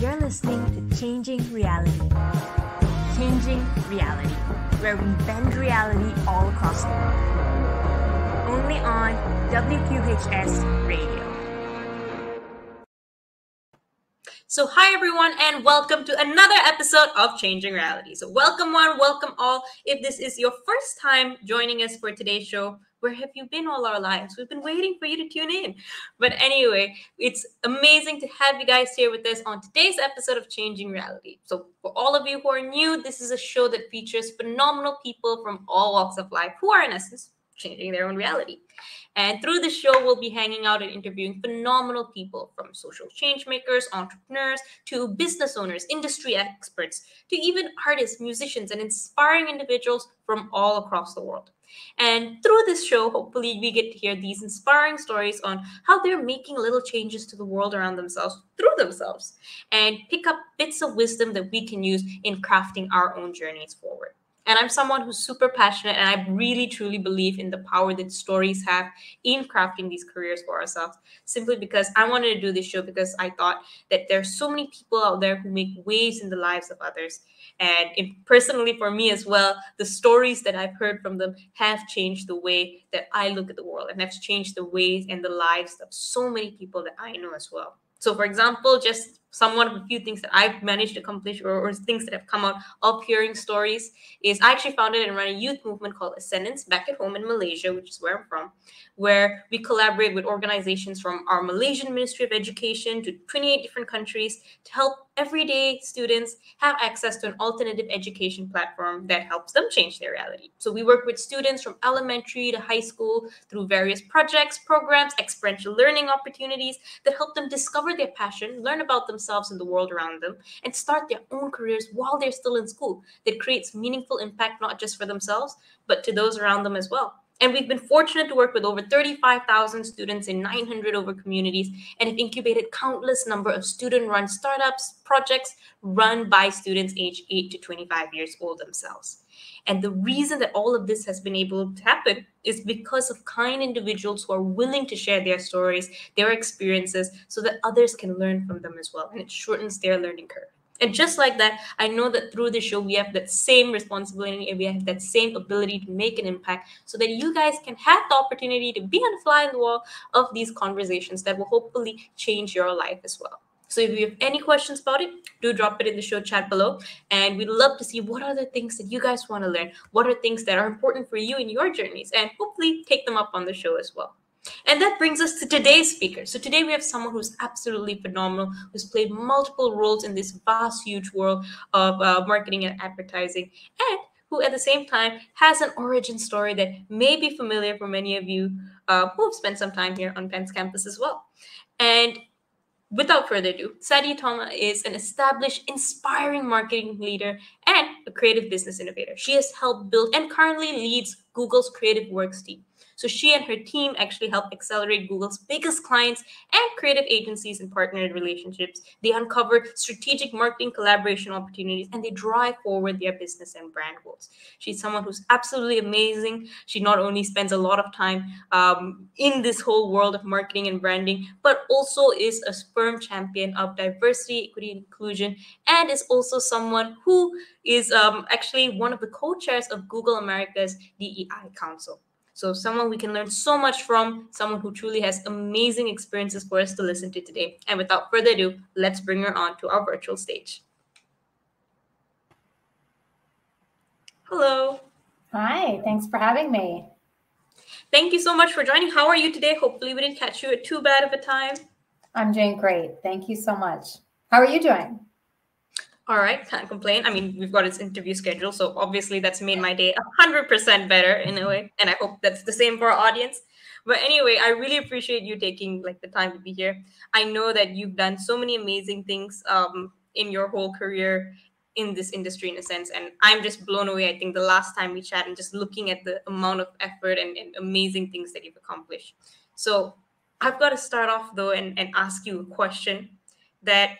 You're listening to Changing Reality. Changing Reality, where we bend reality all across the world. Only on WQHS Radio. So, hi everyone, and welcome to another episode of Changing Reality. So, welcome one, welcome all. If this is your first time joining us for today's show, where have you been all our lives? We've been waiting for you to tune in. But anyway, it's amazing to have you guys here with us on today's episode of Changing Reality. So, for all of you who are new, this is a show that features phenomenal people from all walks of life who are, in essence, changing their own reality. And through the show, we'll be hanging out and interviewing phenomenal people from social change makers, entrepreneurs, to business owners, industry experts, to even artists, musicians, and inspiring individuals from all across the world. And through this show, hopefully, we get to hear these inspiring stories on how they're making little changes to the world around themselves through themselves and pick up bits of wisdom that we can use in crafting our own journeys forward. And I'm someone who's super passionate, and I really truly believe in the power that stories have in crafting these careers for ourselves. Simply because I wanted to do this show because I thought that there's so many people out there who make waves in the lives of others. And personally, for me as well, the stories that I've heard from them have changed the way that I look at the world and have changed the ways and the lives of so many people that I know as well. So, for example, just some one of a few things that I've managed to accomplish or, or, things that have come out of hearing stories is I actually founded and run a youth movement called Ascendance back at home in Malaysia, which is where I'm from, where we collaborate with organizations from our Malaysian Ministry of Education to 28 different countries to help everyday students have access to an alternative education platform that helps them change their reality. So we work with students from elementary to high school through various projects, programs, experiential learning opportunities that help them discover their passion, learn about themselves and the world around them, and start their own careers while they're still in school that creates meaningful impact not just for themselves, but to those around them as well. And we've been fortunate to work with over 35,000 students in 900 over communities and have incubated countless number of student-run startups, projects run by students aged 8 to 25 years old themselves. And the reason that all of this has been able to happen is because of kind individuals who are willing to share their stories, their experiences, so that others can learn from them as well. And it shortens their learning curve. And just like that, I know that through the show, we have that same responsibility and we have that same ability to make an impact so that you guys can have the opportunity to be on the fly in the wall of these conversations that will hopefully change your life as well. So if you have any questions about it, do drop it in the show chat below. And we'd love to see what are the things that you guys want to learn. What are things that are important for you in your journeys? And hopefully take them up on the show as well. And that brings us to today's speaker. So today we have someone who's absolutely phenomenal, who's played multiple roles in this vast, huge world of uh, marketing and advertising, and who at the same time has an origin story that may be familiar for many of you uh, who have spent some time here on Penn's campus as well. And without further ado, Sadie Thoma is an established, inspiring marketing leader and a creative business innovator. She has helped build and currently leads Google's Creative Works team so she and her team actually help accelerate Google's biggest clients and creative agencies and partnered relationships. They uncover strategic marketing collaboration opportunities and they drive forward their business and brand goals. She's someone who's absolutely amazing. She not only spends a lot of time um, in this whole world of marketing and branding, but also is a firm champion of diversity, equity, inclusion, and is also someone who is um, actually one of the co-chairs of Google America's DEI Council. So, someone we can learn so much from, someone who truly has amazing experiences for us to listen to today. And without further ado, let's bring her on to our virtual stage. Hello. Hi, thanks for having me. Thank you so much for joining. How are you today? Hopefully, we didn't catch you at too bad of a time. I'm doing great. Thank you so much. How are you doing? All right, can't complain. I mean, we've got his interview schedule, so obviously that's made my day hundred percent better in a way, and I hope that's the same for our audience. But anyway, I really appreciate you taking like the time to be here. I know that you've done so many amazing things um, in your whole career in this industry, in a sense, and I'm just blown away. I think the last time we chat and just looking at the amount of effort and, and amazing things that you've accomplished. So I've got to start off though and, and ask you a question that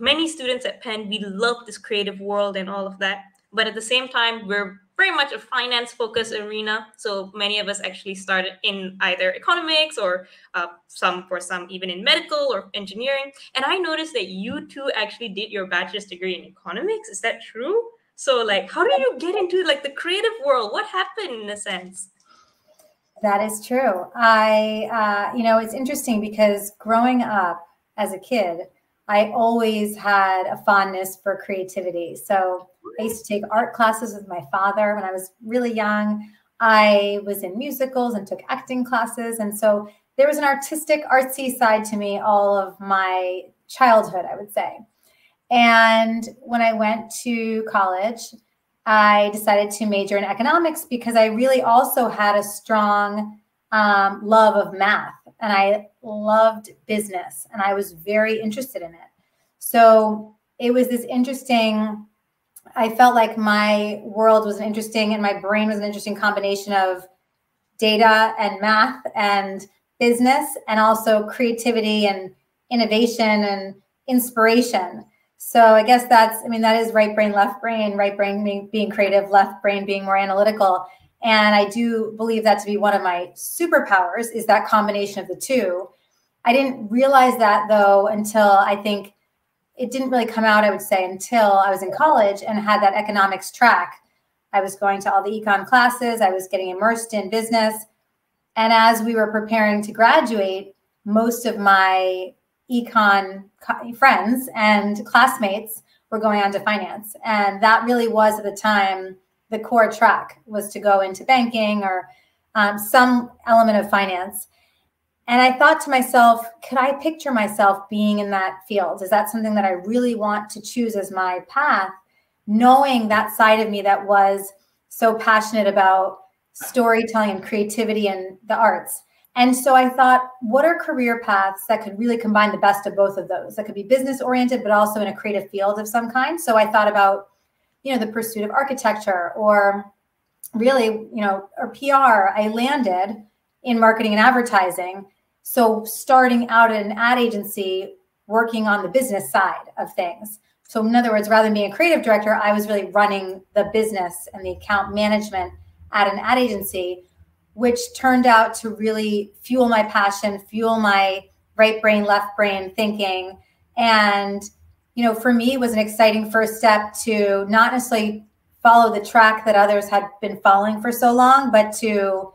many students at Penn, we love this creative world and all of that. But at the same time, we're very much a finance focused arena. So many of us actually started in either economics or uh, some for some even in medical or engineering. And I noticed that you two actually did your bachelor's degree in economics. Is that true? So like, how did you get into like the creative world? What happened in a sense? That is true. I, uh, you know, it's interesting because growing up as a kid, I always had a fondness for creativity. So I used to take art classes with my father when I was really young. I was in musicals and took acting classes. And so there was an artistic, artsy side to me all of my childhood, I would say. And when I went to college, I decided to major in economics because I really also had a strong um, love of math and I loved business and I was very interested in it. So it was this interesting, I felt like my world was an interesting and my brain was an interesting combination of data and math and business and also creativity and innovation and inspiration. So I guess that's, I mean, that is right brain, left brain, right brain being, being creative, left brain being more analytical. And I do believe that to be one of my superpowers is that combination of the two. I didn't realize that though until I think it didn't really come out, I would say, until I was in college and had that economics track. I was going to all the econ classes, I was getting immersed in business. And as we were preparing to graduate, most of my econ friends and classmates were going on to finance. And that really was at the time the core track was to go into banking or um, some element of finance. And I thought to myself, could I picture myself being in that field? Is that something that I really want to choose as my path? Knowing that side of me that was so passionate about storytelling and creativity and the arts. And so I thought, what are career paths that could really combine the best of both of those? That could be business oriented, but also in a creative field of some kind. So I thought about, you know, the pursuit of architecture or really, you know, or PR. I landed in marketing and advertising. So starting out at an ad agency, working on the business side of things. So in other words, rather than being a creative director, I was really running the business and the account management at an ad agency which turned out to really fuel my passion, fuel my right brain, left brain thinking. And, you know, for me, was an exciting first step to not necessarily follow the track that others had been following for so long, but to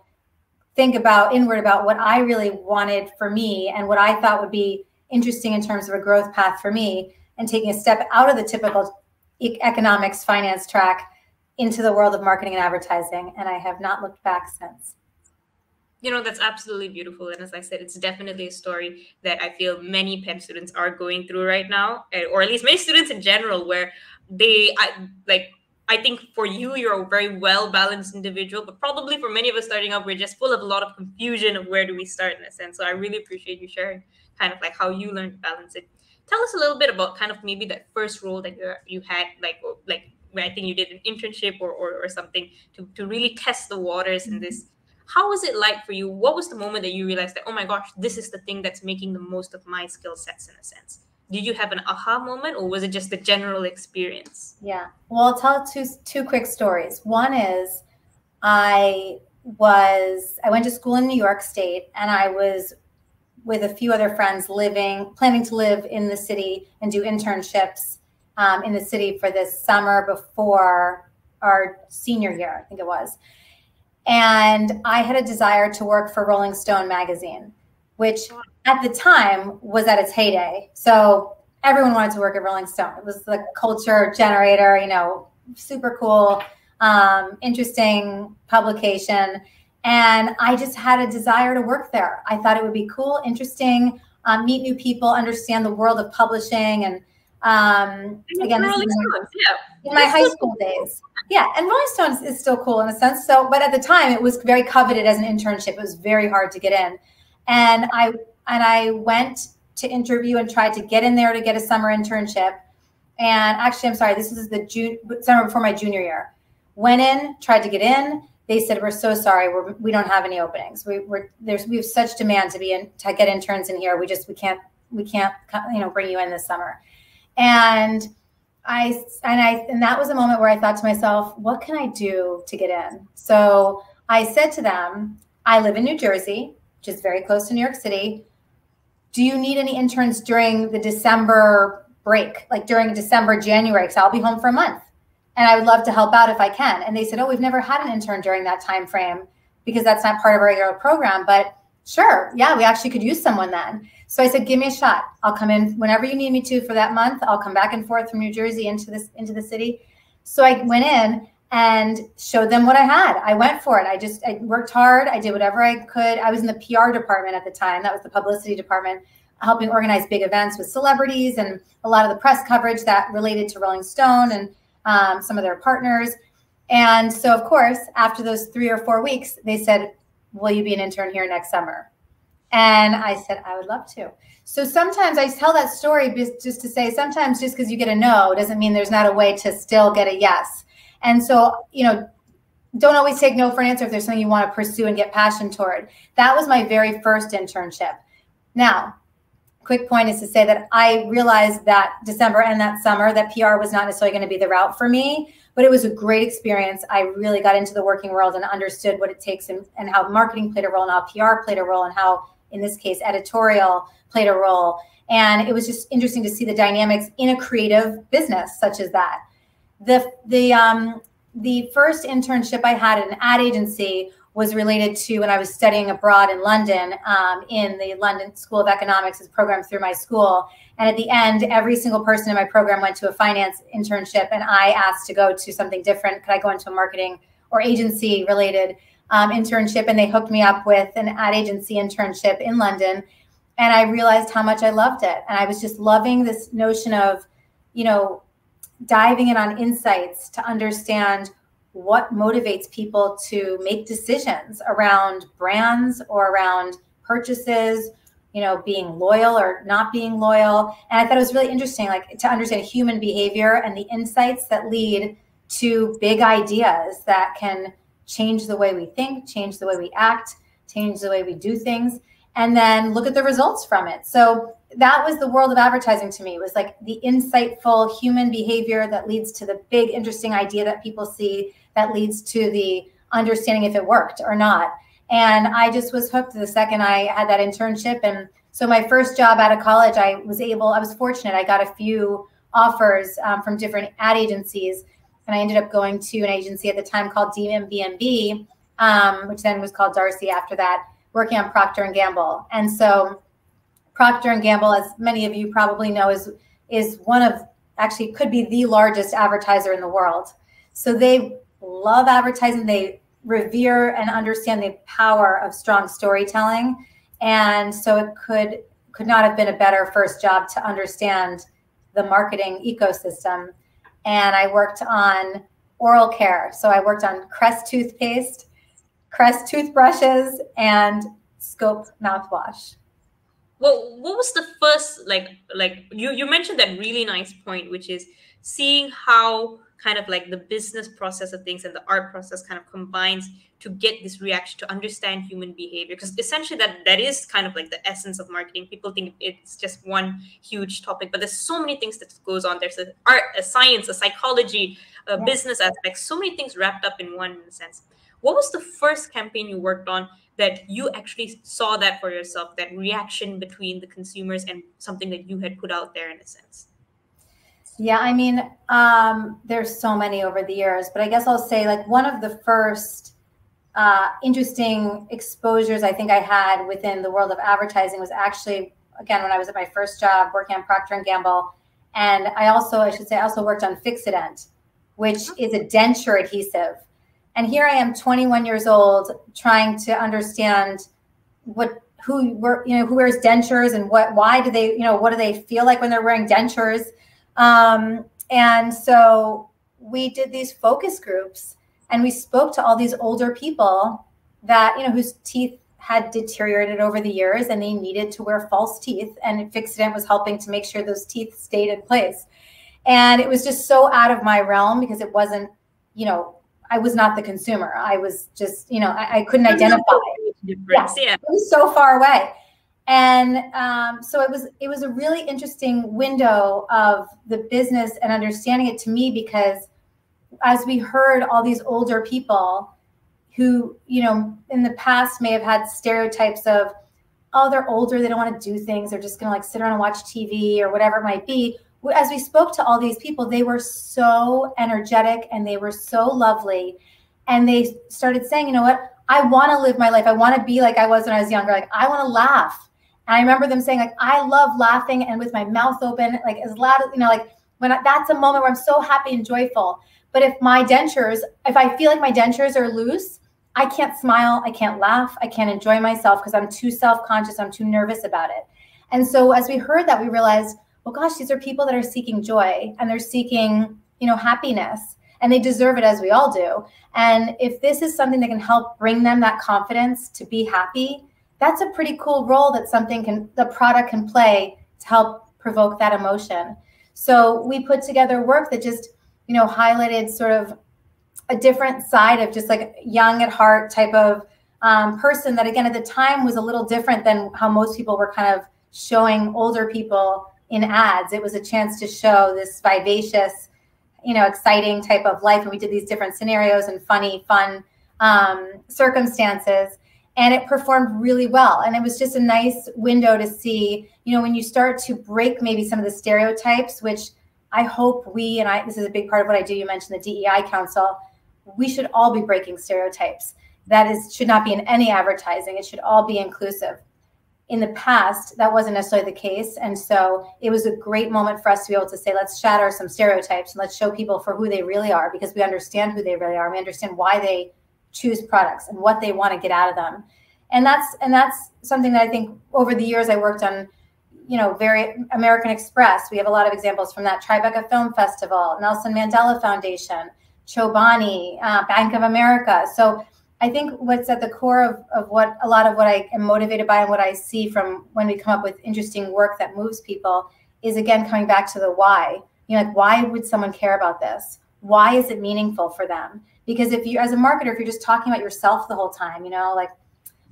think about inward about what I really wanted for me and what I thought would be interesting in terms of a growth path for me and taking a step out of the typical economics finance track into the world of marketing and advertising. And I have not looked back since you know that's absolutely beautiful. And as i said it's definitely a story that i feel many penn students are going through right now or at least many students in general where they I, like i think for you you're a very well balanced individual but probably for many of us starting up we're just full of a lot of confusion of where do we start in a sense. So i really appreciate you sharing kind of like how you learned to balance it. Tell us a little bit about kind of maybe that first role that you you had like like I think you did an internship or, or, or something to, to really test the waters in mm-hmm. this how was it like for you? What was the moment that you realized that oh my gosh this is the thing that's making the most of my skill sets in a sense? Did you have an aha moment or was it just the general experience? Yeah. Well i'll tell two two quick stories. One is i was i went to school in new york state and i was with a few other friends living planning to live in the city and do internships um, in the city for this summer before our senior year i think it was and I had a desire to work for Rolling Stone magazine, which at the time was at its heyday. So everyone wanted to work at Rolling Stone. It was the culture generator, you know, super cool, um, interesting publication. And I just had a desire to work there. I thought it would be cool, interesting, um, meet new people, understand the world of publishing. And um, again, Rolling Stones, yeah. in my high school days. Yeah, and Rolling Stones is still cool in a sense. So, but at the time, it was very coveted as an internship. It was very hard to get in, and I and I went to interview and tried to get in there to get a summer internship. And actually, I'm sorry, this is the June summer before my junior year. Went in, tried to get in. They said, "We're so sorry, we're, we don't have any openings. We, we're there's we have such demand to be in to get interns in here. We just we can't we can't you know bring you in this summer." And I and I and that was a moment where I thought to myself, what can I do to get in? So I said to them, I live in New Jersey, which is very close to New York City. Do you need any interns during the December break, like during December, January? Because I'll be home for a month, and I would love to help out if I can. And they said, Oh, we've never had an intern during that time frame because that's not part of our regular program, but sure, yeah, we actually could use someone then. So I said, give me a shot. I'll come in whenever you need me to for that month. I'll come back and forth from New Jersey into this into the city. So I went in and showed them what I had. I went for it. I just I worked hard. I did whatever I could. I was in the PR department at the time. That was the publicity department, helping organize big events with celebrities and a lot of the press coverage that related to Rolling Stone and um, some of their partners. And so, of course, after those three or four weeks, they said, Will you be an intern here next summer? And I said, I would love to. So sometimes I tell that story just to say sometimes just because you get a no doesn't mean there's not a way to still get a yes. And so, you know, don't always take no for an answer if there's something you want to pursue and get passion toward. That was my very first internship. Now, quick point is to say that I realized that December and that summer that PR was not necessarily going to be the route for me, but it was a great experience. I really got into the working world and understood what it takes and, and how marketing played a role and how PR played a role and how in this case, editorial played a role. And it was just interesting to see the dynamics in a creative business such as that. The the um, the first internship I had at an ad agency was related to when I was studying abroad in London um, in the London School of Economics as programmed through my school. And at the end, every single person in my program went to a finance internship, and I asked to go to something different. Could I go into a marketing or agency related um, internship and they hooked me up with an ad agency internship in London. And I realized how much I loved it. And I was just loving this notion of, you know, diving in on insights to understand what motivates people to make decisions around brands or around purchases, you know, being loyal or not being loyal. And I thought it was really interesting, like to understand human behavior and the insights that lead to big ideas that can change the way we think, change the way we act, change the way we do things, and then look at the results from it. So that was the world of advertising to me. It was like the insightful human behavior that leads to the big, interesting idea that people see, that leads to the understanding if it worked or not. And I just was hooked the second I had that internship. And so my first job out of college, I was able, I was fortunate. I got a few offers um, from different ad agencies and I ended up going to an agency at the time called DMB&B, um, which then was called D'Arcy after that, working on Procter and Gamble. And so Procter and Gamble, as many of you probably know, is is one of actually could be the largest advertiser in the world. So they love advertising. They revere and understand the power of strong storytelling. And so it could could not have been a better first job to understand the marketing ecosystem and I worked on oral care. So I worked on Crest toothpaste, Crest toothbrushes, and Scope mouthwash. Well, what was the first like like you you mentioned that really nice point, which is seeing how kind of like the business process of things and the art process kind of combines to get this reaction to understand human behavior. Because essentially that that is kind of like the essence of marketing. People think it's just one huge topic but there's so many things that goes on. There's an art a science a psychology a yeah. business aspect so many things wrapped up in one sense. What was the first campaign you worked on that you actually saw that for yourself that reaction between the consumers and something that you had put out there in a sense yeah, I mean, um, there's so many over the years, but I guess I'll say like one of the first uh, interesting exposures I think I had within the world of advertising was actually again when I was at my first job working on Procter and Gamble, and I also I should say I also worked on Fixodent, which is a denture adhesive. And here I am, 21 years old, trying to understand what who were you know who wears dentures and what why do they you know what do they feel like when they're wearing dentures um, and so we did these focus groups and we spoke to all these older people that, you know, whose teeth had deteriorated over the years and they needed to wear false teeth. And Fixodent was helping to make sure those teeth stayed in place. And it was just so out of my realm because it wasn't, you know, I was not the consumer. I was just, you know, I, I couldn't identify. Yeah, yeah. It was so far away. And um, so it was it was a really interesting window of the business and understanding it to me because as we heard all these older people who you know in the past may have had stereotypes of oh they're older they don't want to do things they're just going to like sit around and watch tv or whatever it might be. As we spoke to all these people they were so energetic and they were so lovely. And they started saying you know what? I want to live my life. I want to be like i was when i was younger. Like i want to laugh i remember them saying like i love laughing and with my mouth open like as loud as you know like when I, that's a moment where i'm so happy and joyful but if my dentures if i feel like my dentures are loose I can't smile, I can't laugh, I can't enjoy myself because I'm too self conscious, I'm too nervous about it. And so as we heard that, we realized, well, gosh, these are people that are seeking joy and they're seeking, you know, happiness and they deserve it as we all do. And if this is something that can help bring them that confidence to be happy, that's a pretty cool role that something can, the product can play to help provoke that emotion. So we put together work that just, you know, highlighted sort of a different side of just like young at heart type of um, person that again at the time was a little different than how most people were kind of showing older people in ads. It was a chance to show this vivacious you know exciting type of life. And we did these different scenarios and funny fun um, circumstances and it performed really well and it was just a nice window to see you know when you start to break maybe some of the stereotypes which i hope we and i this is a big part of what i do you mentioned the dei council we should all be breaking stereotypes. That is should not be in any advertising. It should all be inclusive. In the past, that wasn't necessarily the case. And so it was a great moment for us to be able to say, let's shatter some stereotypes and let's show people for who they really are because we understand who they really are. We understand why they choose products and what they want to get out of them. And that's and that's something that I think over the years I worked on, you know, very American Express. We have a lot of examples from that Tribeca Film Festival, Nelson Mandela Foundation Chobani, uh, Bank of America. So I think what's at the core of, of what a lot of what I am motivated by and what I see from when we come up with interesting work that moves people is again coming back to the why. You know, like why would someone care about this? Why is it meaningful for them? Because if you, as a marketer, if you're just talking about yourself the whole time, you know, like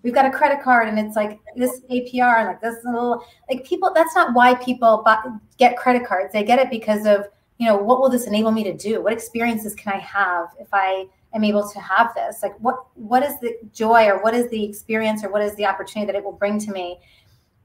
we've got a credit card and it's like this APR and like this little, like people, that's not why people buy, get credit cards. They get it because of you know, what will this enable me to do? What experiences can I have if I am able to have this? Like what what is the joy or what is the experience or what is the opportunity that it will bring to me?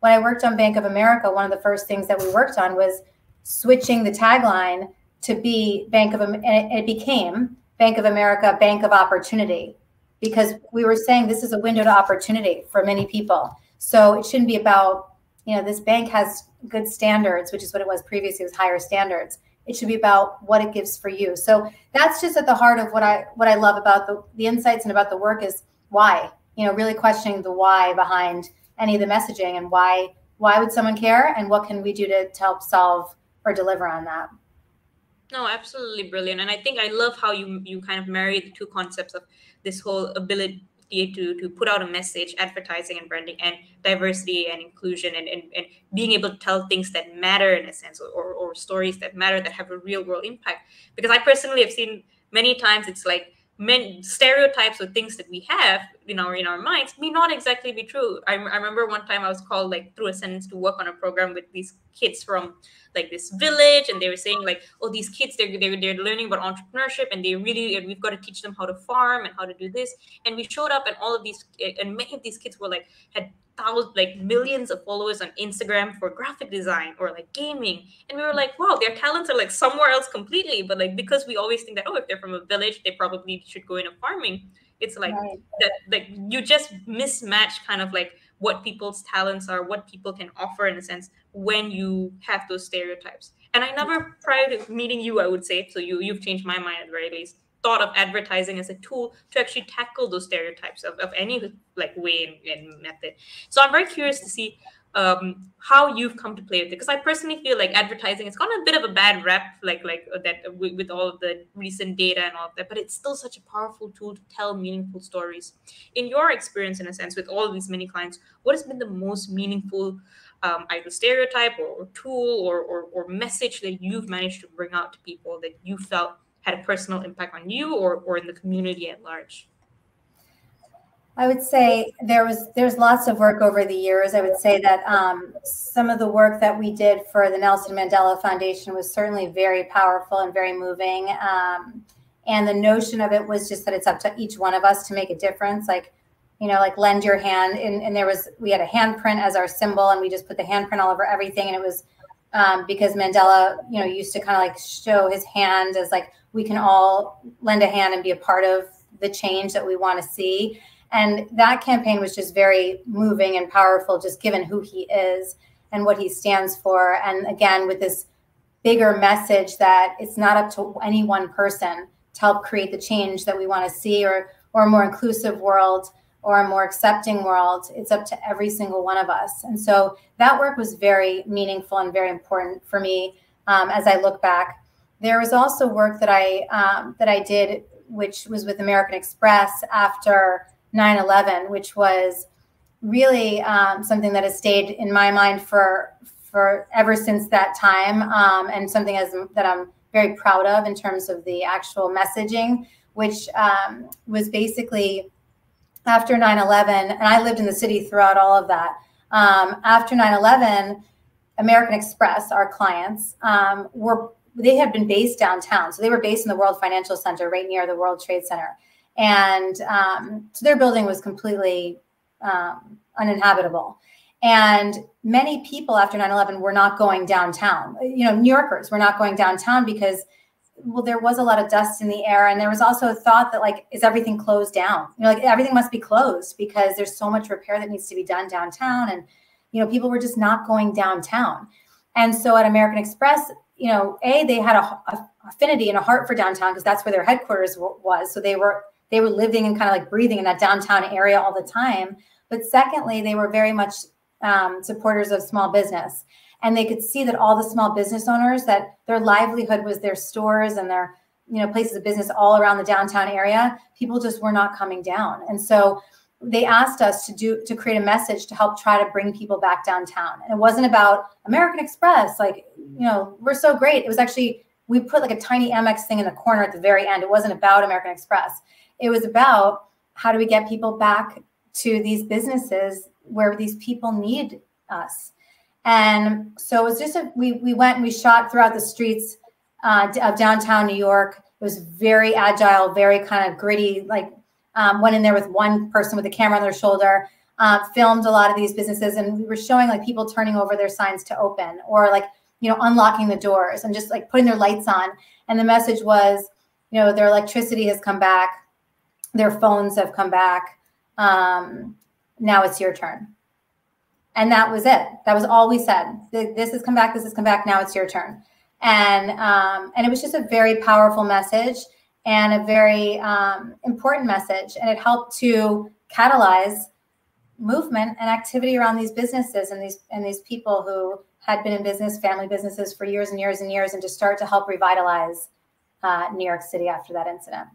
When I worked on Bank of America, one of the first things that we worked on was switching the tagline to be Bank of America, and it became Bank of America, Bank of Opportunity, because we were saying this is a window to opportunity for many people. So it shouldn't be about, you know, this bank has good standards, which is what it was previously, it was higher standards. It should be about what it gives for you. So that's just at the heart of what i what i love about the, the insights and about the work is why you know really questioning the why behind any of the messaging and why why would someone care and what can we do to, to help solve or deliver on that no absolutely brilliant and i think i love how you you kind of marry the two concepts of this whole ability to, to put out a message, advertising and branding, and diversity and inclusion, and, and, and being able to tell things that matter in a sense, or, or stories that matter that have a real world impact. Because I personally have seen many times it's like many stereotypes or things that we have in our in our minds may not exactly be true. I, I remember one time I was called like through Ascendance to work on a program with these kids from like this village, and they were saying like, oh, these kids they're they're, they're learning about entrepreneurship, and they really we've got to teach them how to farm and how to do this. And we showed up, and all of these eh, and many of these kids were like had thousands like millions of followers on Instagram for graphic design or like gaming. And we were like, wow, their talents are like somewhere else completely. But like because we always think that, oh, if they're from a village, they probably should go into farming. It's like right. that like you just mismatch kind of like what people's talents are, what people can offer in a sense when you have those stereotypes. And I never prior to meeting you, I would say, so you you've changed my mind at the very least thought of advertising as a tool to actually tackle those stereotypes of, of any like way and, and method. So I'm very curious to see um, how you've come to play with it because I personally feel like advertising has gotten a bit of a bad rep, like like uh, that uh, with, with, all of the recent data and all of that. But it's still such a powerful tool to tell meaningful stories. In your experience, in a sense, with all of these many clients, what has been the most meaningful? Um, either stereotype or, or tool or, or, or message that you've managed to bring out to people that you felt had a personal impact on you or, or in the community at large? I would say there was there's lots of work over the years. I would say that um, some of the work that we did for the Nelson Mandela Foundation was certainly very powerful and very moving. Um, and the notion of it was just that it's up to each one of us to make a difference. Like, you know, like lend your hand. And, and there was we had a handprint as our symbol, and we just put the handprint all over everything. And it was um, because Mandela, you know, used to kind of like show his hand as like we can all lend a hand and be a part of the change that we want to see. And that campaign was just very moving and powerful, just given who he is and what he stands for. And again, with this bigger message that it's not up to any one person to help create the change that we want to see or, or a more inclusive world or a more accepting world. It's up to every single one of us. And so that work was very meaningful and very important for me um, as I look back. There was also work that I um, that I did, which was with American Express after 9 11, which was really um, something that has stayed in my mind for for ever since that time um, and something as that I'm very proud of in terms of the actual messaging, which um, was basically after 9-11 and i lived in the city throughout all of that um, after 9-11 american express our clients um, were they had been based downtown. So they were based in the world financial center right near the world trade center and um, so their building was completely um, uninhabitable. And many people after 9 11 were not going downtown. You know, New Yorkers were not going downtown because, well, there was a lot of dust in the air. And there was also a thought that, like, is everything closed down? You know, like everything must be closed because there's so much repair that needs to be done downtown. And, you know, people were just not going downtown. And so at American Express, you know, A, they had a, a affinity and a heart for downtown because that's where their headquarters was. So they were they were living and kind of like breathing in that downtown area all the time. But secondly, they were very much um, supporters of small business. And they could see that all the small business owners that their livelihood was their stores and their you know places of business all around the downtown area. People just were not coming down. And so they asked us to do to create a message to help try to bring people back downtown. And it wasn't about American Express, like, you know, we're so great. It was actually we put like a tiny Amex thing in the corner at the very end. It wasn't about American Express. It was about how do we get people back to these businesses where these people need us. And so it was just a, we we went and we shot throughout the streets uh, of downtown New York. It was very agile, very kind of gritty. Like um, went in there with one person with a camera on their shoulder, uh, filmed a lot of these businesses, and we were showing like people turning over their signs to open or like you know unlocking the doors and just like putting their lights on. And the message was, you know, their electricity has come back their phones have come back. Um, now it's your turn. And that was it. That was all we said. This has come back. This has come back. Now it's your turn. And um, and it was just a very powerful message and a very um, important message. And it helped to catalyze movement and activity around these businesses and these and these people who had been in business, family businesses for years and years and years, and to start to help revitalize uh, New York City after that incident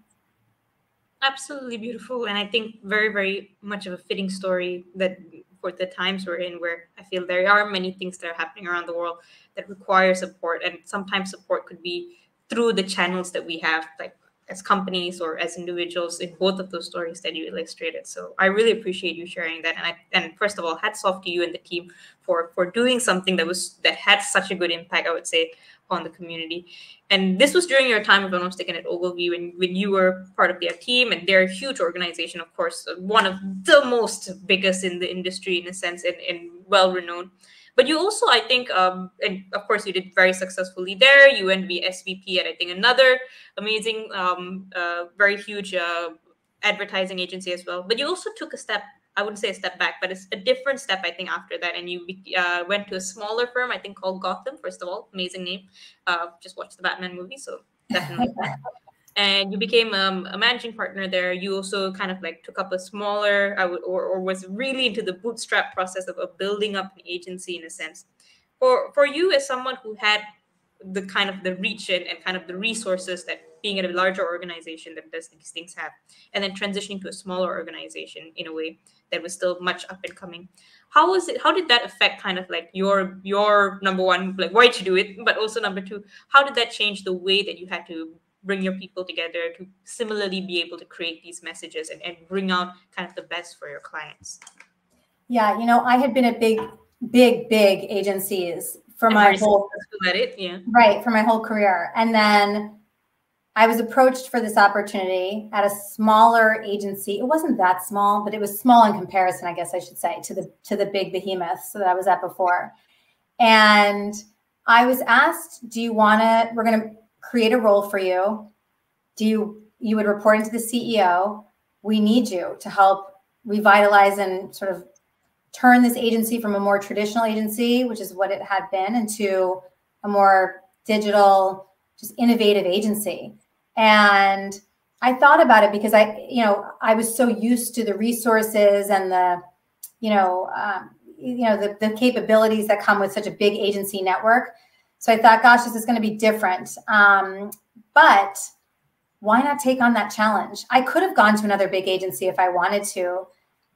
absolutely beautiful and i think very very much of a fitting story that for the times we're in where i feel there are many things that are happening around the world that require support and sometimes support could be through the channels that we have like as companies or as individuals in both of those stories that you illustrated. So i really appreciate you sharing that and i and first of all hats off to you and the team for for doing something that was that had such a good impact i would say on the community. And this was during your time, if I'm not mistaken, at Ogilvy when, when you were part of their team. And they're a huge organization, of course, one of the most biggest in the industry in a sense and, and well renowned. But you also, I think, um, and of course, you did very successfully there. You went be SVP at, I think, another amazing, um, uh, very huge uh, advertising agency as well. But you also took a step I wouldn't say a step back, but it's a different step, I think, after that. And you uh, went to a smaller firm, I think, called Gotham, first of all. Amazing name. Uh, just watched the Batman movie, so definitely. and you became um, a managing partner there. You also kind of like took up a smaller, I would, or, or was really into the bootstrap process of, of building up an agency in a sense. For, for you, as someone who had the kind of the reach and, and kind of the resources that being at a larger organization that does these things have and then transitioning to a smaller organization in a way that was still much up and coming how was it how did that affect kind of like your your number one like why to do it but also number two how did that change the way that you had to bring your people together to similarly be able to create these messages and, and bring out kind of the best for your clients? Yeah, you know, I had been at big, big, big agencies for and my whole it, yeah. Right, for my whole career. And then I was approached for this opportunity at a smaller agency. It wasn't that small, but it was small in comparison, I guess I should say, to the to the big behemoths that I was at before. And I was asked, "Do you want to? We're going to create a role for you. Do you you would report into the CEO? We need you to help revitalize and sort of turn this agency from a more traditional agency, which is what it had been, into a more digital, just innovative agency." And I thought about it because I, you know, I was so used to the resources and the, you know, um, you know, the, the capabilities that come with such a big agency network. So I thought, gosh, this is going to be different. Um, but why not take on that challenge? I could have gone to another big agency if I wanted to,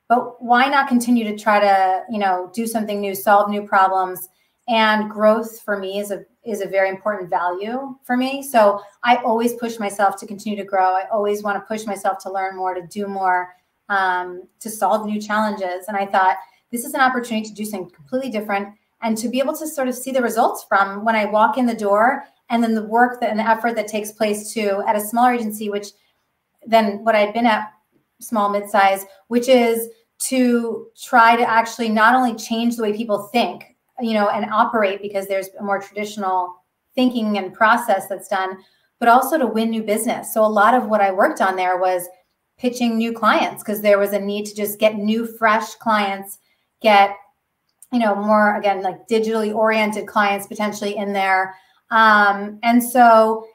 but why not continue to try to, you know, do something new, solve new problems, and growth for me is a is a very important value for me. So I always push myself to continue to grow. I always want to push myself to learn more, to do more, um, to solve new challenges. And I thought this is an opportunity to do something completely different and to be able to sort of see the results from when I walk in the door and then the work that and the effort that takes place too at a smaller agency, which than what I'd been at small mid-size, which is to try to actually not only change the way people think you know, and operate because there's a more traditional thinking and process that's done, but also to win new business. So a lot of what I worked on there was pitching new clients because there was a need to just get new, fresh clients, get, you know, more again, like digitally oriented clients potentially in there. Um, and so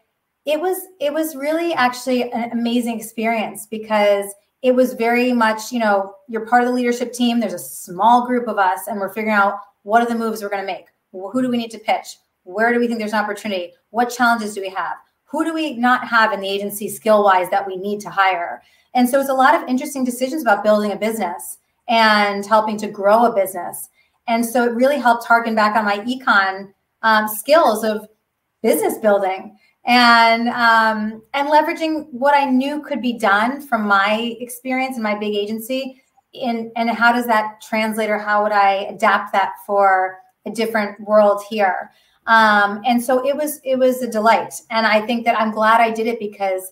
it was it was really actually an amazing experience because it was very much, you know, you're part of the leadership team. There's a small group of us, and we're figuring out what are the moves we're going to make? Who do we need to pitch? Where do we think there's an opportunity? What challenges do we have? Who do we not have in the agency skill wise that we need to hire? And so it's a lot of interesting decisions about building a business and helping to grow a business. And so it really helped harken back on my econ um, skills of business building and um, and leveraging what I knew could be done from my experience in my big agency in and how does that translate or how would I adapt that for a different world here? Um, and so it was it was a delight, and I think that I'm glad I did it because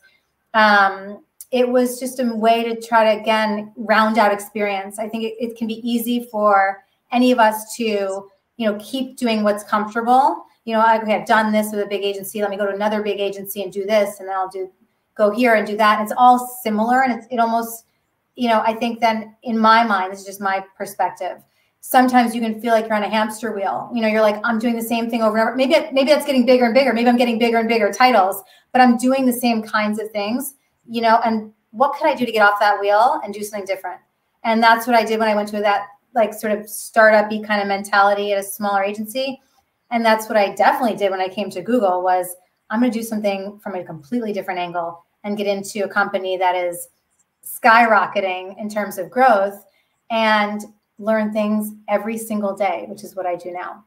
um, it was just a way to try to again round out experience. I think it, it can be easy for any of us to you know keep doing what's comfortable. You know, okay, I've done this with a big agency. Let me go to another big agency and do this, and then I'll do go here and do that. It's all similar, and it's, it almost you know, I think then in my mind, this is just my perspective. Sometimes you can feel like you're on a hamster wheel. You know, you're like, I'm doing the same thing over and over. Maybe maybe that's getting bigger and bigger. Maybe I'm getting bigger and bigger titles, but I'm doing the same kinds of things. You know, and what could I do to get off that wheel and do something different? And that's what I did when I went to that like sort of startup-y kind of mentality at a smaller agency. And that's what I definitely did when I came to Google was I'm going to do something from a completely different angle and get into a company that is skyrocketing in terms of growth and learn things every single day, which is what I do now.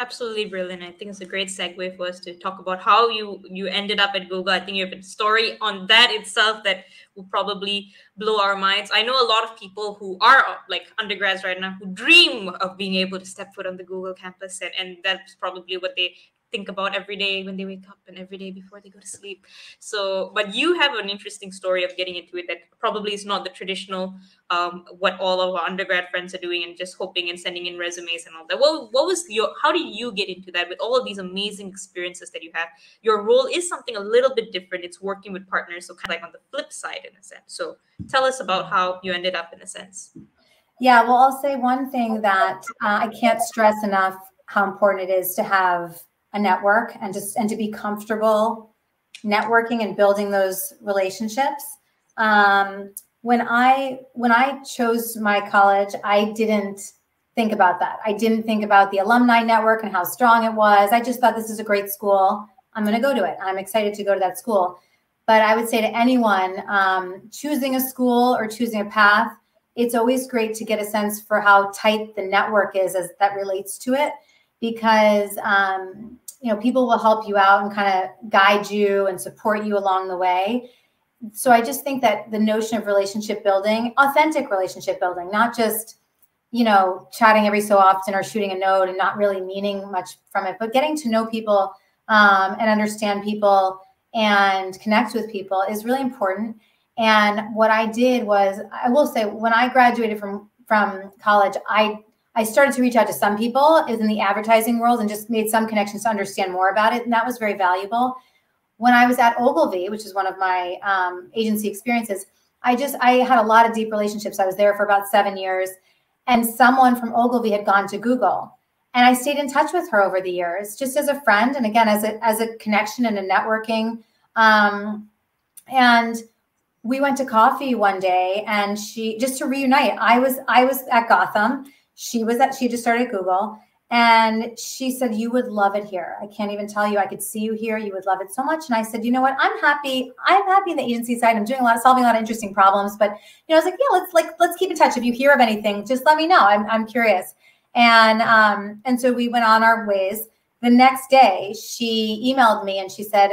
Absolutely brilliant. I think it's a great segue for us to talk about how you you ended up at Google. I think you have a story on that itself that will probably blow our minds. I know a lot of people who are like undergrads right now who dream of being able to step foot on the Google campus, and, and that's probably what they think about every day when they wake up and every day before they go to sleep. So, but you have an interesting story of getting into it that probably is not the traditional um, what all of our undergrad friends are doing and just hoping and sending in resumes and all that. Well, what was your, how did you get into that with all of these amazing experiences that you have? Your role is something a little bit different. It's working with partners. So, kind of like on the flip side in a sense. So, tell us about how you ended up in a sense. Yeah, well, I'll say one thing that uh, I can't stress enough how important it is to have a network and just and to be comfortable networking and building those relationships. Um, when I when I chose my college, I didn't think about that. I didn't think about the alumni network and how strong it was. I just thought this is a great school. I'm going to go to it. I'm excited to go to that school. But I would say to anyone um, choosing a school or choosing a path, it's always great to get a sense for how tight the network is as that relates to it because um, you know people will help you out and kind of guide you and support you along the way. So i just think that the notion of relationship building authentic relationship building not just you know chatting every so often or shooting a note and not really meaning much from it but getting to know people um, and understand people and connect with people is really important. And what i did was i will say when i graduated from from college i I started to reach out to some people in the advertising world and just made some connections to understand more about it. And that was very valuable. When I was at Ogilvy, which is one of my um, agency experiences, I just I had a lot of deep relationships. I was there for about seven years, and someone from Ogilvy had gone to Google, and I stayed in touch with her over the years, just as a friend, and again as a as a connection and a networking. Um, and we went to coffee one day, and she just to reunite. I was I was at Gotham she was at she just started Google and she said, You would love it here. I can't even tell you. I could see you here. You would love it so much. And I said, You know what? I'm happy. I'm happy in the agency side. I'm doing a lot of solving a lot of interesting problems. But you know, I was like, Yeah, let's like let's keep in touch. If you hear of anything, just let me know. I'm I'm curious. And um, and so we went on our ways. The next day, she emailed me and she said,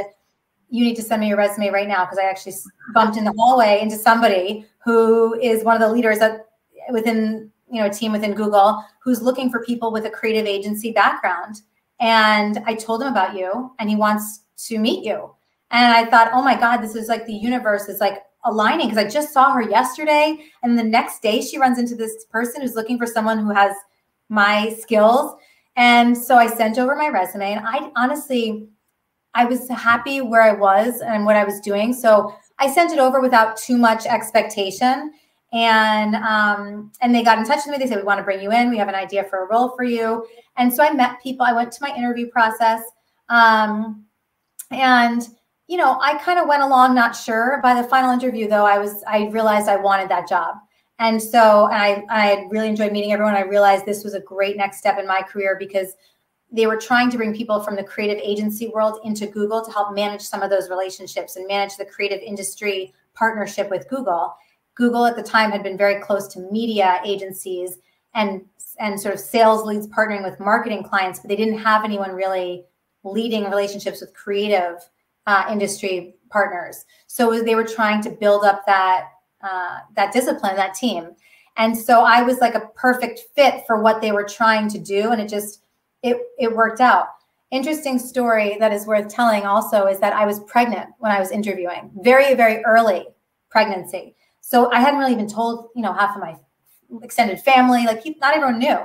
You need to send me your resume right now because I actually bumped in the hallway into somebody who is one of the leaders at within you know a team within Google who's looking for people with a creative agency background. And I told him about you, and he wants to meet you. And I thought, oh my God, this is like the universe is like aligning because I just saw her yesterday. And the next day she runs into this person who's looking for someone who has my skills. And so I sent over my resume. And I honestly, I was happy where I was and what I was doing. So I sent it over without too much expectation and um, and they got in touch with me. They said we want to bring you in. We have an idea for a role for you. And so I met people. I went to my interview process, um, and you know I kind of went along not sure. By the final interview, though, I was I realized I wanted that job. And so and I I really enjoyed meeting everyone. I realized this was a great next step in my career because they were trying to bring people from the creative agency world into Google to help manage some of those relationships and manage the creative industry partnership with Google. Google at the time had been very close to media agencies and and sort of sales leads partnering with marketing clients, but they didn't have anyone really leading relationships with creative uh, industry partners. So they were trying to build up that uh, that discipline, that team. And so I was like a perfect fit for what they were trying to do, and it just it it worked out. Interesting story that is worth telling also is that I was pregnant when I was interviewing, very very early pregnancy. So I hadn't really even told, you know, half of my extended family, like not everyone knew.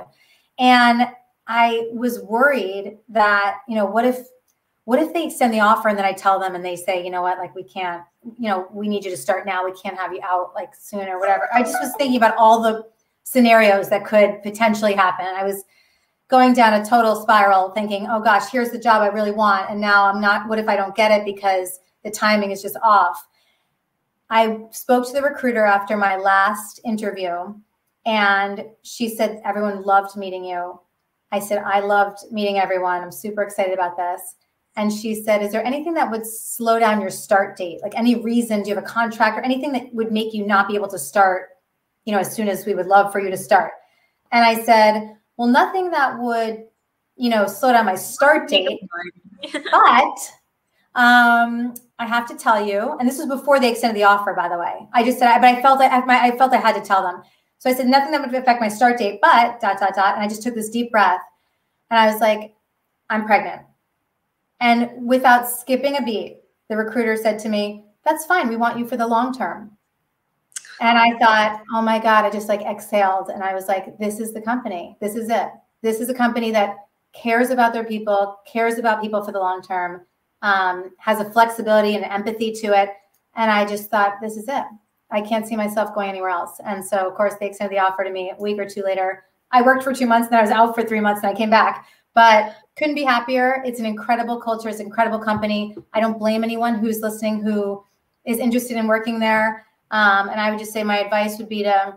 And I was worried that, you know, what if what if they extend the offer and then I tell them and they say, you know what, like we can't, you know, we need you to start now. We can't have you out like soon or whatever. I just was thinking about all the scenarios that could potentially happen. I was going down a total spiral thinking, oh gosh, here's the job I really want. And now I'm not, what if I don't get it because the timing is just off? I spoke to the recruiter after my last interview, and she said, Everyone loved meeting you. I said, I loved meeting everyone. I'm super excited about this. And she said, Is there anything that would slow down your start date? Like any reason? Do you have a contract or anything that would make you not be able to start, you know, as soon as we would love for you to start? And I said, Well, nothing that would, you know, slow down my start date. but um, I have to tell you, and this was before they extended the offer, by the way. I just said, I, but I felt I, I felt I had to tell them. So I said nothing that would affect my start date, but dot dot dot. And I just took this deep breath, and I was like, I'm pregnant. And without skipping a beat, the recruiter said to me, "That's fine. We want you for the long term." And I thought, oh my God, I just like exhaled. And I was like, this is the company. This is it. This is a company that cares about their people, cares about people for the long term, um, has a flexibility and empathy to it. And I just thought, this is it. I can't see myself going anywhere else. And so, of course, they extended the offer to me a week or two later. I worked for two months, and I was out for three months, and I came back. But couldn't be happier. It's an incredible culture. It's an incredible company. I don't blame anyone who's listening who is interested in working there. Um, and I would just say my advice would be to,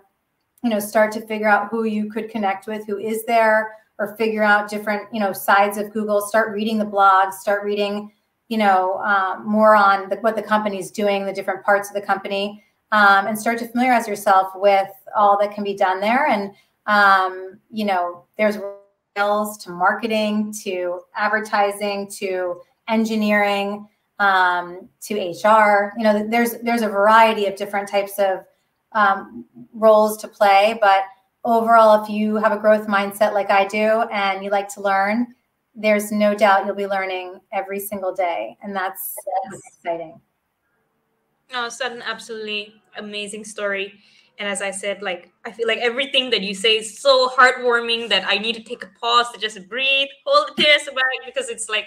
you know, start to figure out who you could connect with, who is there, or figure out different, you know, sides of Google. Start reading the blogs. Start reading you know, um, more on the, what the company is doing, the different parts of the company, um, and start to familiarize yourself with all that can be done there. And, um, you know, there's sales to marketing to advertising to engineering um, to HR. You know, there's there's a variety of different types of um, roles to play, but overall, if you have a growth mindset like I do and you like to learn, there's no doubt you'll be learning every single day, and that's, that's exciting. No, it's an absolutely amazing story. And as I said, like I feel like everything that you say is so heartwarming that I need to take a pause to just breathe, hold the tears back because it's like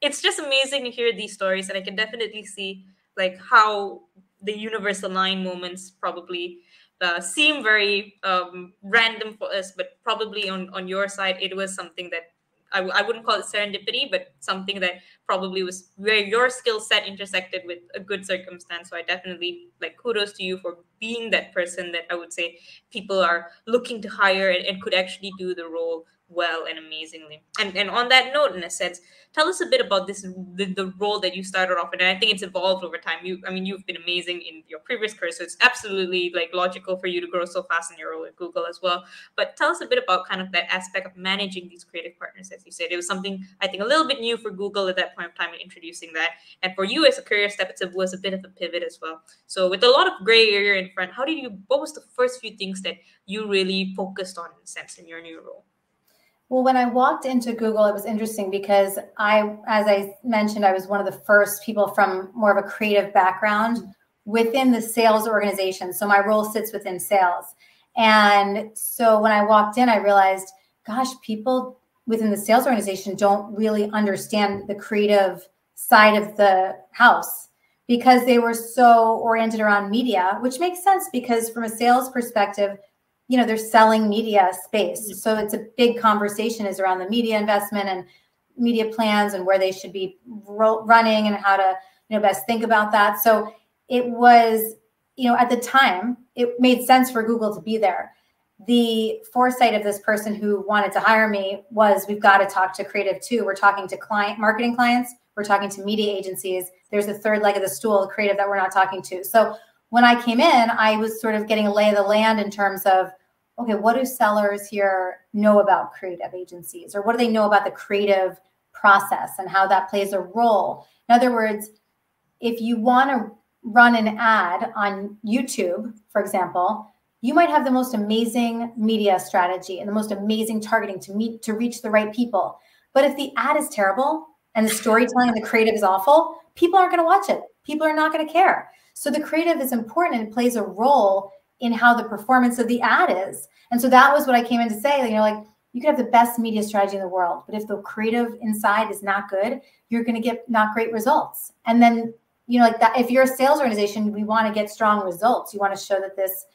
it's just amazing to hear these stories, and I can definitely see like how the universe aligned moments probably uh, seem very um, random for us, but probably on on your side, it was something that I I wouldn't call it serendipity, but something that probably was where your skill set intersected with a good circumstance. So I definitely like kudos to you for being that person that I would say people are looking to hire and, and could actually do the role well and amazingly. And and on that note, in a sense, tell us a bit about this the, the role that you started off in. And I think it's evolved over time. You I mean you've been amazing in your previous career, so it's absolutely like logical for you to grow so fast in your role at Google as well. But tell us a bit about kind of that aspect of managing these creative partners, as you said. It was something I think a little bit new for Google at that point of time in introducing that. And for you as a career step, it was a bit of a pivot as well. So with a lot of gray area in front, how did you what was the first few things that you really focused on in a sense in your new role? Well, when I walked into Google, it was interesting because I, as I mentioned, I was one of the first people from more of a creative background within the sales organization. So my role sits within sales. And so when I walked in, I realized, gosh, people within the sales organization don't really understand the creative side of the house because they were so oriented around media, which makes sense because from a sales perspective, you know they're selling media space. Mm-hmm. So it's a big conversation is around the media investment and media plans and where they should be running and how to you know best think about that. So it was you know at the time it made sense for google to be there the foresight of this person who wanted to hire me was we've got to talk to creative too. We're talking to client marketing clients. We're talking to media agencies. There's a third leg of the stool creative that we're not talking to. So when I came in, I was sort of getting a lay of the land in terms of, okay, what do sellers here know about creative agencies? Or what do they know about the creative process and how that plays a role? In other words, if you want to run an ad on YouTube, for example, you might have the most amazing media strategy and the most amazing targeting to meet to reach the right people. But if the ad is terrible and the storytelling and the creative is awful, people aren't going to watch it. People are not going to care. So the creative is important and plays a role in how the performance of the ad is. And so that was what I came in to say. You know, like you could have the best media strategy in the world, but if the creative inside is not good, you're going to get not great results. And then, you know, like that, if you're a sales organization, we want to get strong results. You want to show that this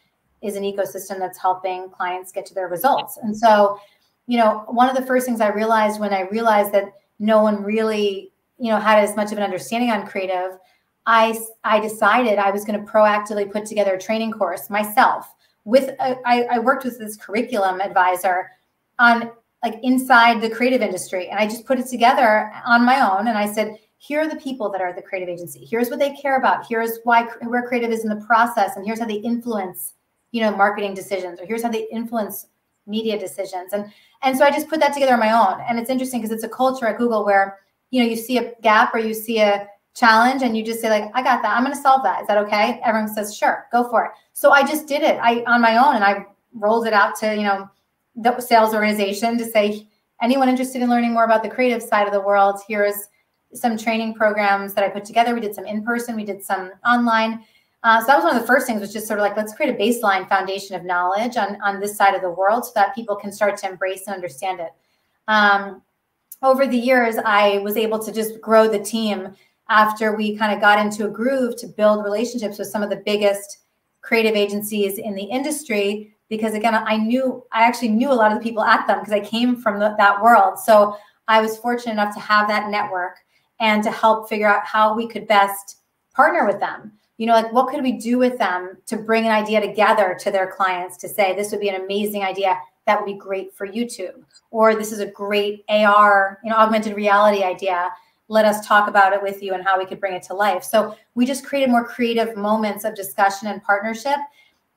is an ecosystem that's helping clients get to their results. And so, you know, one of the first things I realized when I realized that no one really, you know, had as much of an understanding on creative I, I decided I was going to proactively put together a training course myself with a, I, I worked with this curriculum advisor on like inside the creative industry. And I just put it together on my own and I said here are the people that are at the creative agency. Here's what they care about. Here's why where creative is in the process and here's how they influence you know marketing decisions or here's how they influence media decisions. And and so I just put that together on my own. And it's interesting because it's a culture at Google where you know you see a gap or you see a challenge and you just say like i got that. I'm going to solve that. Is that okay? Everyone says sure go for it. So i just did it. I on my own and i rolled it out to you know the sales organization to say anyone interested in learning more about the creative side of the world? Here's some training programs that i put together. We did some in person we did some online uh, so that was one of the first things was just sort of like let's create a baseline foundation of knowledge on on this side of the world so that people can start to embrace and understand it. Um, over the years i was able to just grow the team after we kind of got into a groove to build relationships with some of the biggest creative agencies in the industry because again i knew i actually knew a lot of the people at them because i came from the, that world. So i was fortunate enough to have that network and to help figure out how we could best partner with them you know like what could we do with them to bring an idea together to their clients to say this would be an amazing idea that would be great for youtube or this is a great ar you know augmented reality idea let us talk about it with you and how we could bring it to life. So we just created more creative moments of discussion and partnership.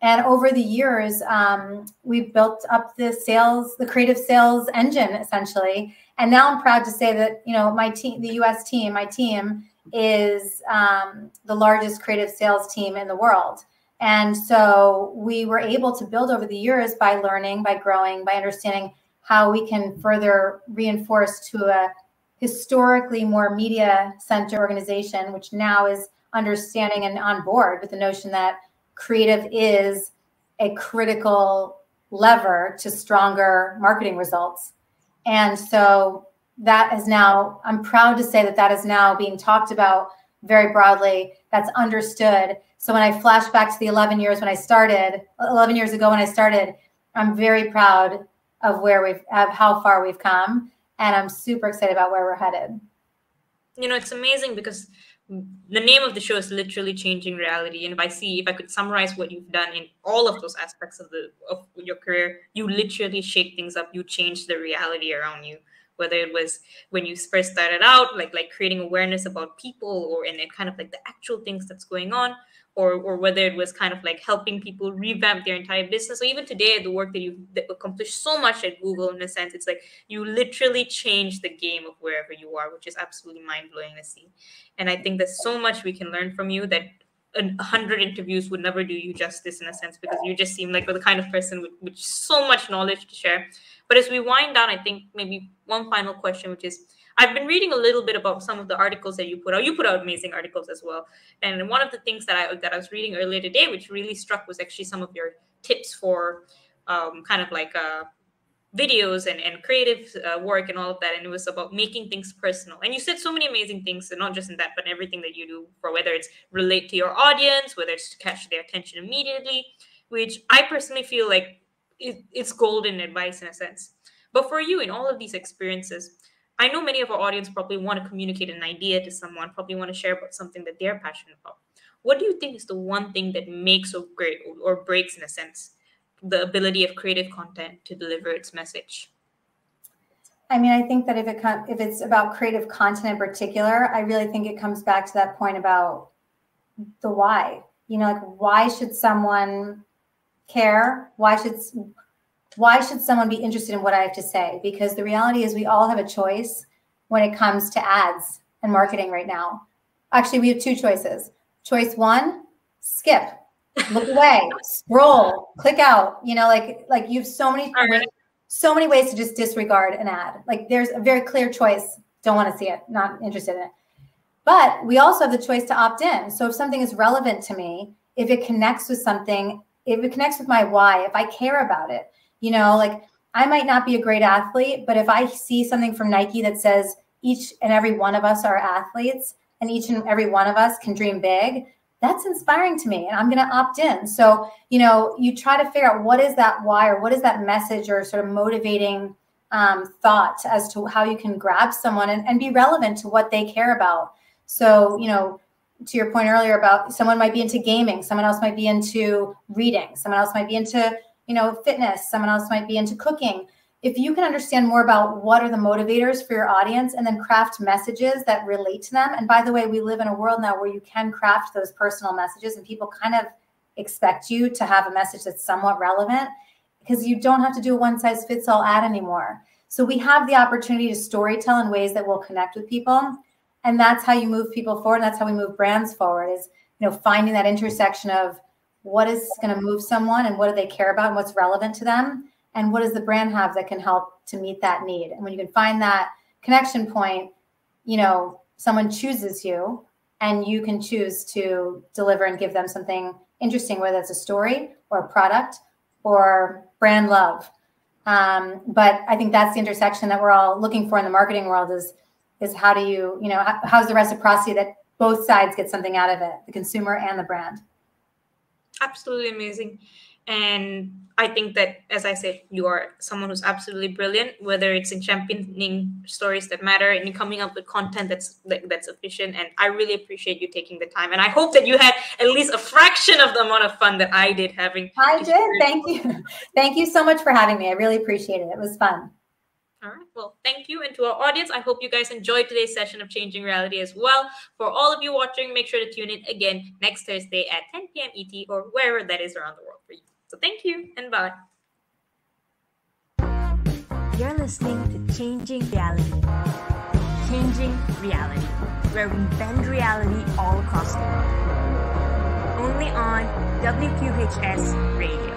And over the years, um, we've built up the sales, the creative sales engine essentially. And now I'm proud to say that you know my team, the U.S. team, my team is um, the largest creative sales team in the world. And so we were able to build over the years by learning, by growing, by understanding how we can further reinforce to a historically more media center organization, which now is understanding and on board with the notion that creative is a critical lever to stronger marketing results. And so that is now, I'm proud to say that that is now being talked about very broadly. That's understood. So when I flash back to the 11 years when I started, 11 years ago when I started, I'm very proud of where we've, of how far we've come. And I'm super excited about where we're headed. You know, it's amazing because the name of the show is literally changing reality and if i see if i could summarize what you've done in all of those aspects of the of your career you literally shake things up you change the reality around you whether it was when you first started out like like creating awareness about people or in it kind of like the actual things that's going on or or whether it was kind of like helping people revamp their entire business. Or even today the work that you've accomplished so much at google in a sense it's like you literally change the game of wherever you are which is absolutely mind-blowing to see. And i think there's so much we can learn from you that a hundred interviews would never do you justice in a sense because you just seem like the kind of person with, with so much knowledge to share but as we wind down i think maybe one final question which is I've been reading a little bit about some of the articles that you put out. You put out amazing articles as well. And one of the things that I that I was reading earlier today, which really struck, was actually some of your tips for um, kind of like uh, videos and, and creative uh, work and all of that. And it was about making things personal. And you said so many amazing things, and not just in that, but everything that you do for whether it's relate to your audience, whether it's to catch their attention immediately, which I personally feel like it, it's golden advice in a sense. But for you, in all of these experiences, I know many of our audience probably want to communicate an idea to someone, probably want to share about something that they're passionate about. What do you think is the one thing that makes or great or breaks, in a sense, the ability of creative content to deliver its message? I mean, I think that if it if it's about creative content in particular, I really think it comes back to that point about the why. You know, like why should someone care? Why should why should someone be interested in what I have to say? Because the reality is we all have a choice when it comes to ads and marketing right now. Actually, we have two choices. Choice one, skip, look away, scroll, click out. You know, like like you have so many right. so many ways to just disregard an ad. Like there's a very clear choice. Don't want to see it, not interested in it. But we also have the choice to opt in. So if something is relevant to me, if it connects with something, if it connects with my why, if I care about it, you know, like I might not be a great athlete, but if I see something from Nike that says each and every one of us are athletes and each and every one of us can dream big, that's inspiring to me and I'm going to opt in. So, you know, you try to figure out what is that why or what is that message or sort of motivating um, thought as to how you can grab someone and, and be relevant to what they care about. So, you know, to your point earlier about someone might be into gaming, someone else might be into reading, someone else might be into you know, fitness, someone else might be into cooking. If you can understand more about what are the motivators for your audience and then craft messages that relate to them. And by the way, we live in a world now where you can craft those personal messages and people kind of expect you to have a message that's somewhat relevant because you don't have to do a one size fits all ad anymore. So we have the opportunity to storytell in ways that will connect with people. And that's how you move people forward. And that's how we move brands forward is, you know, finding that intersection of what is going to move someone and what do they care about and what's relevant to them and what does the brand have that can help to meet that need and when you can find that connection point you know someone chooses you and you can choose to deliver and give them something interesting whether it's a story or a product or brand love um, but i think that's the intersection that we're all looking for in the marketing world is is how do you you know how's the reciprocity that both sides get something out of it the consumer and the brand? Absolutely amazing. And i think that as i said you are someone who's absolutely brilliant whether it's in championing stories that matter and coming up with content that's that's efficient. And i really appreciate you taking the time. And i hope that you had at least a fraction of the amount of fun that i did having i did. thank you. Thank you so much for having me. I really appreciate it. It was fun all right. Well, thank you. And to our audience, I hope you guys enjoyed today's session of Changing Reality as well. For all of you watching, make sure to tune in again next Thursday at 10 p.m. ET or wherever that is around the world for you. So thank you and bye. You're listening to Changing Reality. Changing Reality, where we bend reality all across the world. Only on WQHS Radio.